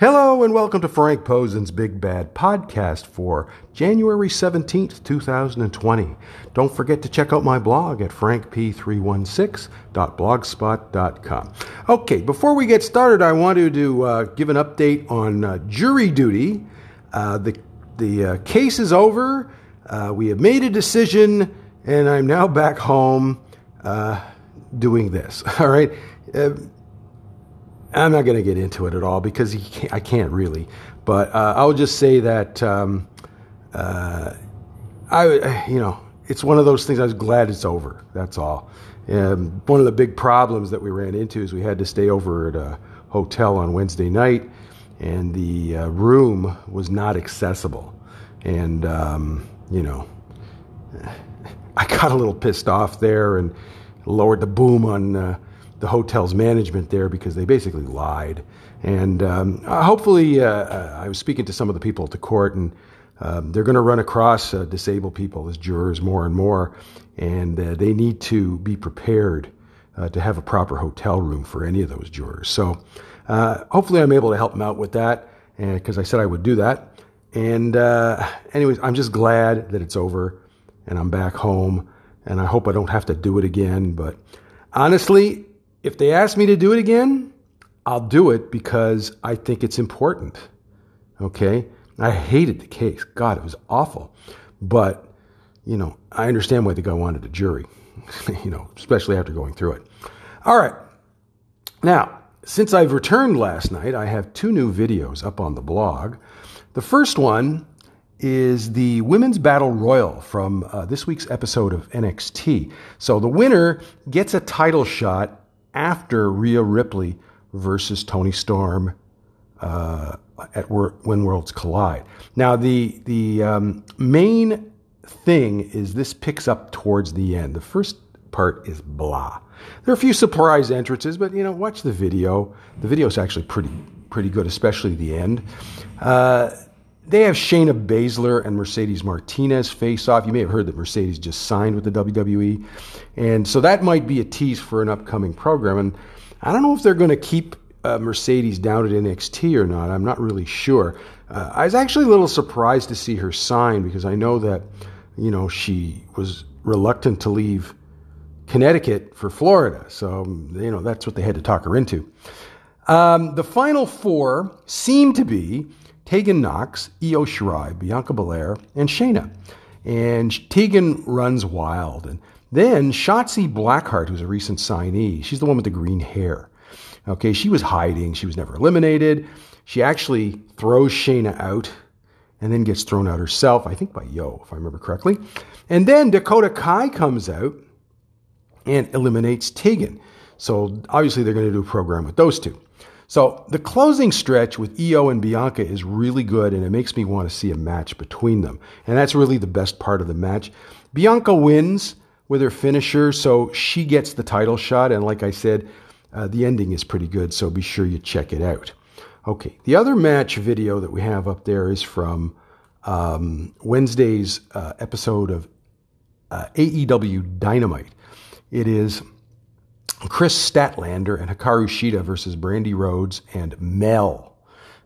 Hello and welcome to Frank Posen's Big Bad Podcast for January 17th, 2020. Don't forget to check out my blog at frankp316.blogspot.com. Okay, before we get started, I wanted to uh, give an update on uh, jury duty. Uh, the the uh, case is over. Uh, we have made a decision, and I'm now back home uh, doing this. All right. I'm not going to get into it at all because can't, I can't really. But uh, I'll just say that um, uh, I, you know, it's one of those things. I was glad it's over. That's all. Um, one of the big problems that we ran into is we had to stay over at a hotel on Wednesday night, and the uh, room was not accessible. And um, you know, I got a little pissed off there and lowered the boom on uh, the hotel's management there because they basically lied. And um, uh, hopefully, uh, uh, I was speaking to some of the people at the court, and um, they're going to run across uh, disabled people as jurors more and more, and uh, they need to be prepared uh, to have a proper hotel room for any of those jurors. So, hopefully, I'm able to help them out with that because I said I would do that. And, anyways, I'm just glad that it's over and I'm back home, and I hope I don't have to do it again. But honestly, if they ask me to do it again, I'll do it because I think it's important. Okay? I hated the case. God, it was awful. But, you know, I understand why the guy wanted a jury, you know, especially after going through it. All right. Now, since I've returned last night, I have two new videos up on the blog. The first one is the Women's Battle Royal from uh, this week's episode of NXT. So the winner gets a title shot after Rhea Ripley versus Toni Storm uh, at When Worlds Collide. Now, the the um, main thing is this picks up towards the end. The first part is blah. There are a few surprise entrances, but you know, watch the video. The video is actually pretty pretty good, especially the end. Uh, they have Shayna Baszler and Mercedes Martinez face off. You may have heard that Mercedes just signed with the WWE. And so that might be a tease for an upcoming program. And I don't know if they're going to keep uh, Mercedes down at NXT or not. I'm not really sure. Uh, I was actually a little surprised to see her sign because I know that, you know, she was reluctant to leave Connecticut for Florida. So, you know, that's what they had to talk her into. Um, the final four seem to be Tegan Nox, Io Shirai, Bianca Belair, and Shayna. And Tegan runs wild. And then Shotzi Blackheart, who's a recent signee, she's the one with the green hair. Okay, she was hiding. She was never eliminated. She actually throws Shayna out and then gets thrown out herself, I think by Yo, if I remember correctly. And then Dakota Kai comes out and eliminates Tegan. So obviously they're going to do a program with those two. So the closing stretch with Io and Bianca is really good, and it makes me want to see a match between them. And that's really the best part of the match. Bianca wins with her finisher, so she gets the title shot. And like I said, uh, the ending is pretty good, so be sure you check it out. Okay, the other match video that we have up there is from um, Wednesday's uh, episode of uh, AEW Dynamite. It is Kris Statlander and Hikaru Shida versus Brandi Rhodes and Mel.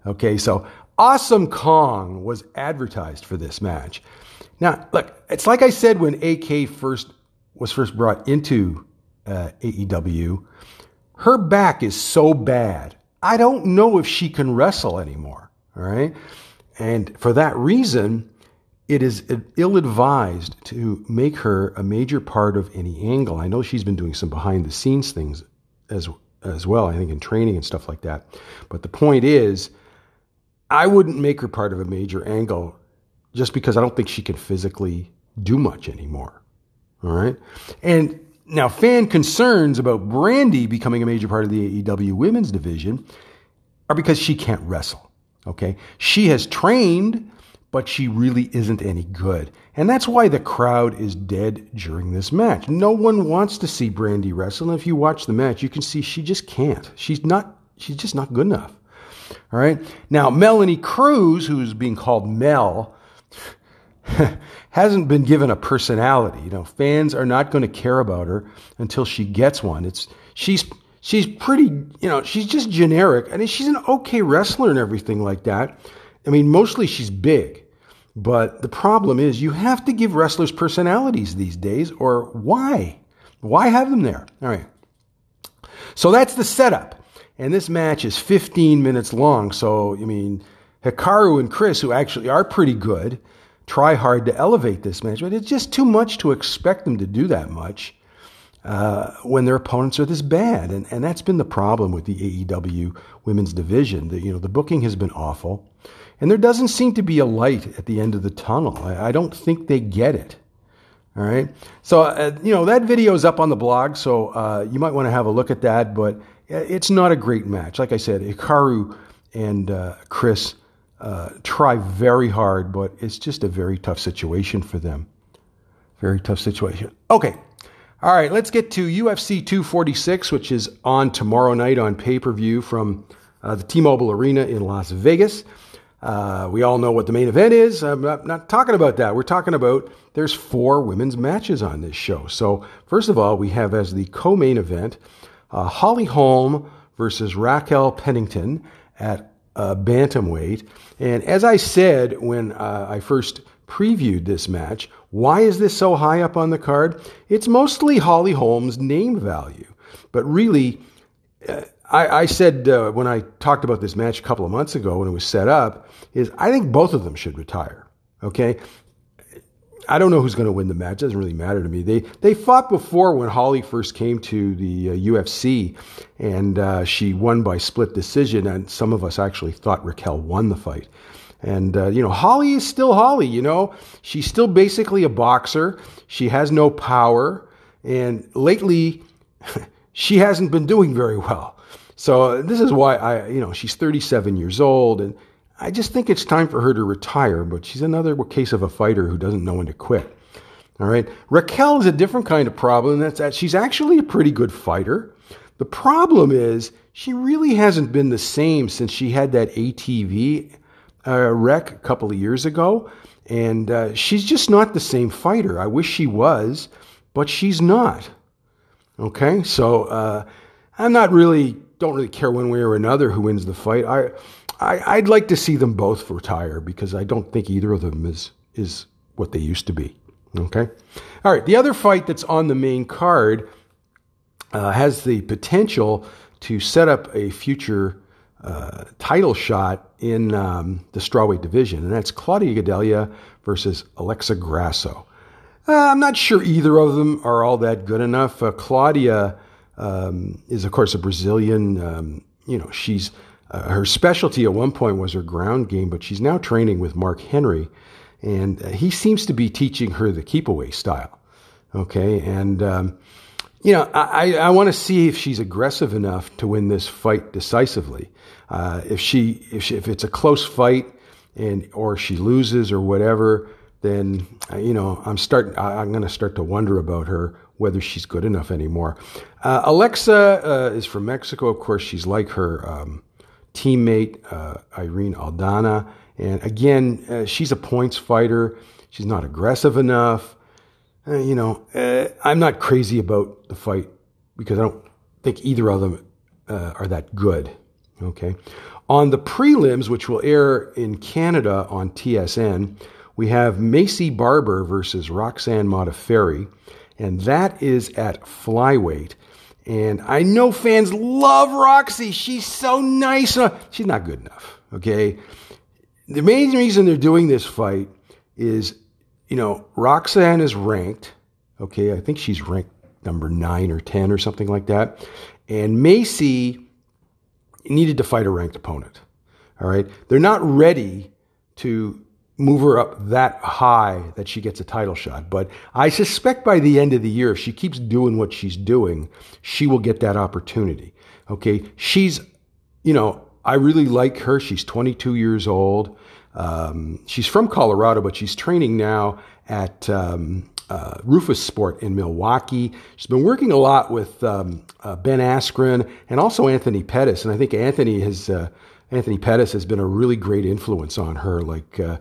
Okay, so Awesome Kong was advertised for this match. Now, look, it's like I said when AK first was first brought into uh, AEW. Her back is so bad. I don't know if she can wrestle anymore. All right, and for that reason, it is ill advised to make her a major part of any angle. I know she's been doing some behind the scenes things as as well, I think in training and stuff like that. But the point is, I wouldn't make her part of a major angle just because I don't think she can physically do much anymore. All right? And now fan concerns about Brandi becoming a major part of the AEW women's division are because she can't wrestle. Okay? She has trained but she really isn't any good. And that's why the crowd is dead during this match. No one wants to see Brandi wrestle. And if you watch the match, you can see she just can't. She's not, she's just not good enough. All right. Now, Melanie Cruise, who's being called Mel, hasn't been given a personality. You know, fans are not going to care about her until she gets one. It's, she's, she's pretty, you know, she's just generic. I mean, she's an okay wrestler and everything like that. I mean, mostly she's big. But the problem is you have to give wrestlers personalities these days, or why? Why have them there? All right. So that's the setup. And this match is 15 minutes long. So, I mean, Hikaru and Kris, who actually are pretty good, try hard to elevate this match, but it's just too much to expect them to do that much uh, when their opponents are this bad. And, and that's been the problem with the AEW women's division. The, you know, the booking has been awful. And there doesn't seem to be a light at the end of the tunnel. I, don't think they get it. All right. So, uh, you know, that video is up on the blog, so uh, you might want to have a look at that, but uh, it's not a great match. Like I said, Hikaru and uh, Kris uh, try very hard, but it's just a very tough situation for them. Very tough situation. Okay. All right, let's get to UFC 246, which is on tomorrow night on pay per view from uh, the T Mobile Arena in Las Vegas. Uh, we all know what the main event is. I'm not, not, talking about that. We're talking about there's four women's matches on this show. So first of all, we have as the co-main event uh, Holly Holm versus Raquel Pennington at uh, bantamweight. And as I said when uh, I first previewed this match, why is this so high up on the card? It's mostly Holly Holm's name value, but really uh, I, I said uh, when I talked about this match a couple of months ago when it was set up, is I think both of them should retire. Okay, I don't know who's going to win the match. It doesn't really matter to me. They they fought before when Holly first came to the uh, UFC, and uh, she won by split decision. And some of us actually thought Raquel won the fight. And uh, you know, Holly is still Holly. You know, she's still basically a boxer. She has no power, and lately, she hasn't been doing very well. So this is why I, you know, she's 37 years old, and I just think it's time for her to retire. But she's another case of a fighter who doesn't know when to quit. All right, Raquel is a different kind of problem. That's that she's actually a pretty good fighter. The problem is she really hasn't been the same since she had that ATV uh, wreck a couple of years ago, and uh, she's just not the same fighter. I wish she was, but she's not. Okay, so uh, I'm not really don't really care one way or another who wins the fight. I, I I'd like to see them both retire because I don't think either of them is is what they used to be. Okay, all right. The other fight that's on the main card uh, has the potential to set up a future uh, title shot in um, the strawweight division, and that's Claudia Gadelha versus Alexa Grasso. Uh, I'm not sure either of them are all that good enough. Uh, Claudia um, is, of course, a Brazilian. Um, you know, she's uh, her specialty at one point was her ground game, but she's now training with Mark Henry, and uh, he seems to be teaching her the keep away style. Okay, and um, you know, I, I want to see if she's aggressive enough to win this fight decisively. Uh, if she, if she, if it's a close fight, and or she loses or whatever, then uh, you know I'm starting. I'm going to start to wonder about her whether she's good enough anymore. Uh, Alexa uh, is from Mexico, of course. She's like her um, teammate uh, Irene Aldana, and again, uh, she's a points fighter. She's not aggressive enough. Uh, you know, uh, I'm not crazy about the fight because I don't think either of them are that good. Okay, on the prelims, which will air in Canada on TSN. We have Maycee Barber versus Roxanne Modafferi and that is at flyweight. And I know fans love Roxy. She's so nice. Uh, she's not good enough. Okay. The main reason they're doing this fight is, you know, Roxanne is ranked. Okay. I think she's ranked number nine or 10 or something like that. And Maycee needed to fight a ranked opponent. All right. They're not ready to move her up that high that she gets a title shot. But I suspect by the end of the year, if she keeps doing what she's doing, she will get that opportunity. Okay. She's, you know, I really like her. She's 22 years old. Um, she's from Colorado, but she's training now at um, uh, Roufusport in Milwaukee. She's been working a lot with um, uh, Ben Askren and also Anthony Pettis. And I think Anthony has. Uh, Anthony Pettis has been a really great influence on her. Like uh,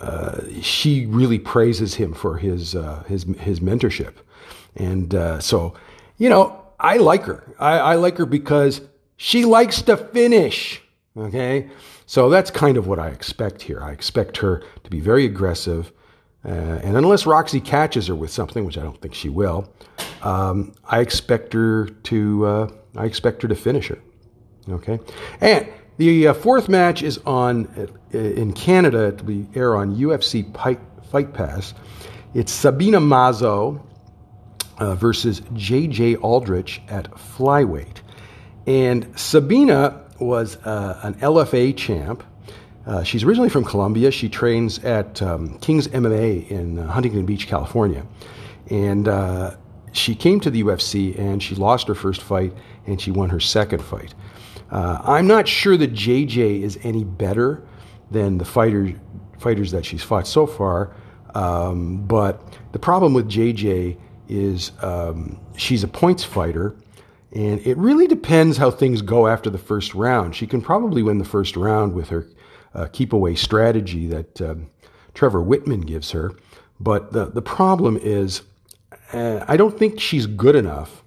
uh, she really praises him for his uh, his his mentorship, and uh, so you know. I like her. I, I like her because she likes to finish. Okay. So that's kind of what I expect here. I expect her to be very aggressive. Uh, and unless Roxy catches her with something, which I don't think she will, um, I expect her to. Uh, I expect her to finish her. Okay, and the uh, fourth match is on uh, in Canada. to be air on UFC Fight Pass. It's Sabina Mazo uh, versus J.J. Aldrich at flyweight, and Sabina was uh, an LFA champ. Uh, she's originally from Colombia. She trains at um, King's MMA in uh, Huntington Beach, California. And she came to the UFC and she lost her first fight and she won her second fight. Uh, I'm not sure that JJ is any better than the fighter, fighters that she's fought so far. Um, but the problem with JJ is um, she's a points fighter and it really depends how things go after the first round. She can probably win the first round with her uh, keep away strategy that um, Trevor Wittman gives her. But the, the problem is, uh, I don't think she's good enough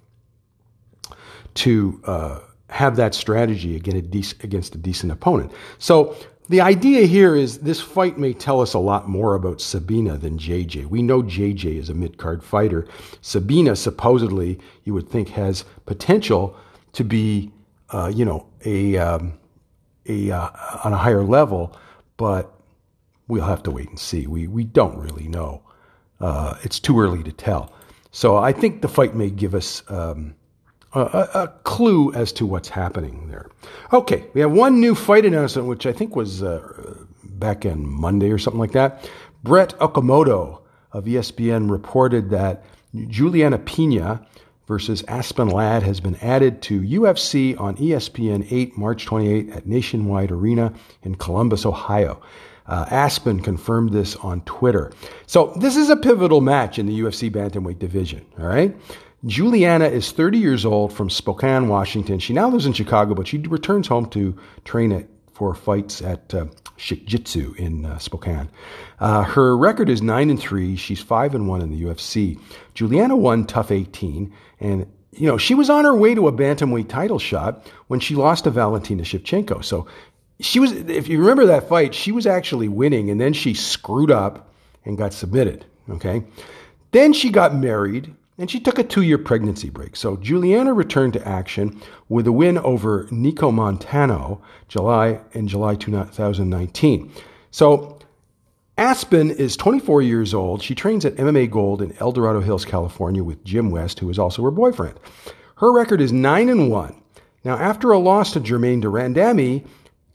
to uh, have that strategy against a decent opponent. So the idea here is this fight may tell us a lot more about Sabina than JJ. We know JJ is a mid card fighter. Sabina, supposedly, you would think has potential to be, uh, you know, a, um, a uh, on a higher level, but we'll have to wait and see. We we don't really know. Uh, it's too early to tell. So I think the fight may give us. Um, a, a, clue as to what's happening there. Okay, we have one new fight announcement, which I think was uh, back in Monday or something like that. Brett Okamoto of ESPN reported that Julianna Pena versus Aspen Ladd has been added to UFC on ESPN 8 March 28 at Nationwide Arena in Columbus, Ohio. Uh, Aspen confirmed this on Twitter. So this is a pivotal match in the UFC bantamweight division. All right. Julianna is 30 years old from Spokane, Washington. She now lives in Chicago, but she returns home to train for fights at uh, Sikjitsu in uh, Spokane. Uh, her record is 9 and 3. She's 5 and 1 in the UFC. Julianna won TUF 18 and you know, she was on her way to a bantamweight title shot when she lost to Valentina Shevchenko. So she was if you remember that fight, she was actually winning and then she screwed up and got submitted, okay? Then she got married and she took a two year pregnancy break. So Julianna returned to action with a win over Nico Montano July in July 2019. So Aspen is 24 years old. She trains at MMA Gold in El Dorado Hills, California with Jim West, who is also her boyfriend. Her record is 9 and 1. Now, after a loss to Germaine de Randamie,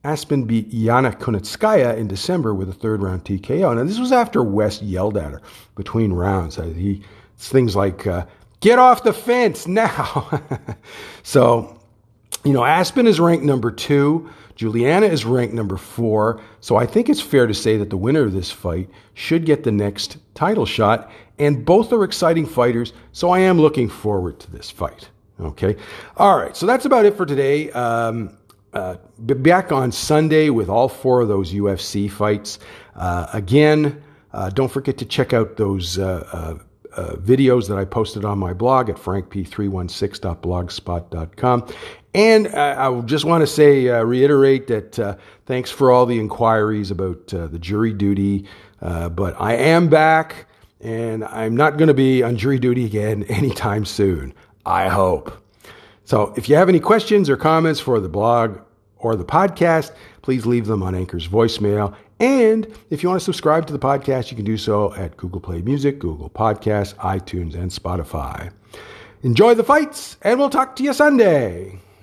Aspen beat Yana Kunitskaya in December with a third round TKO. Now, this was after West yelled at her between rounds. He it's things like, uh, get off the fence now. so, you know, Aspen is ranked number two. Julianna is ranked number four. So I think it's fair to say that the winner of this fight should get the next title shot. And both are exciting fighters. So I am looking forward to this fight. Okay. All right. So that's about it for today. Um, uh, back on Sunday with all four of those UFC fights. Uh, again, uh, don't forget to check out those uh, videos that I posted on my blog at frankp316.blogspot.com. And uh, I just want to say, uh, reiterate that uh, thanks for all the inquiries about uh, the jury duty. Uh, but I am back, and I'm not going to be on jury duty again anytime soon. I hope. So if you have any questions or comments for the blog or the podcast, please leave them on Anchor's voicemail and if you want to subscribe to the podcast, you can do so at Google Play Music, Google Podcasts, iTunes, and Spotify. Enjoy the fights, and we'll talk to you Sunday.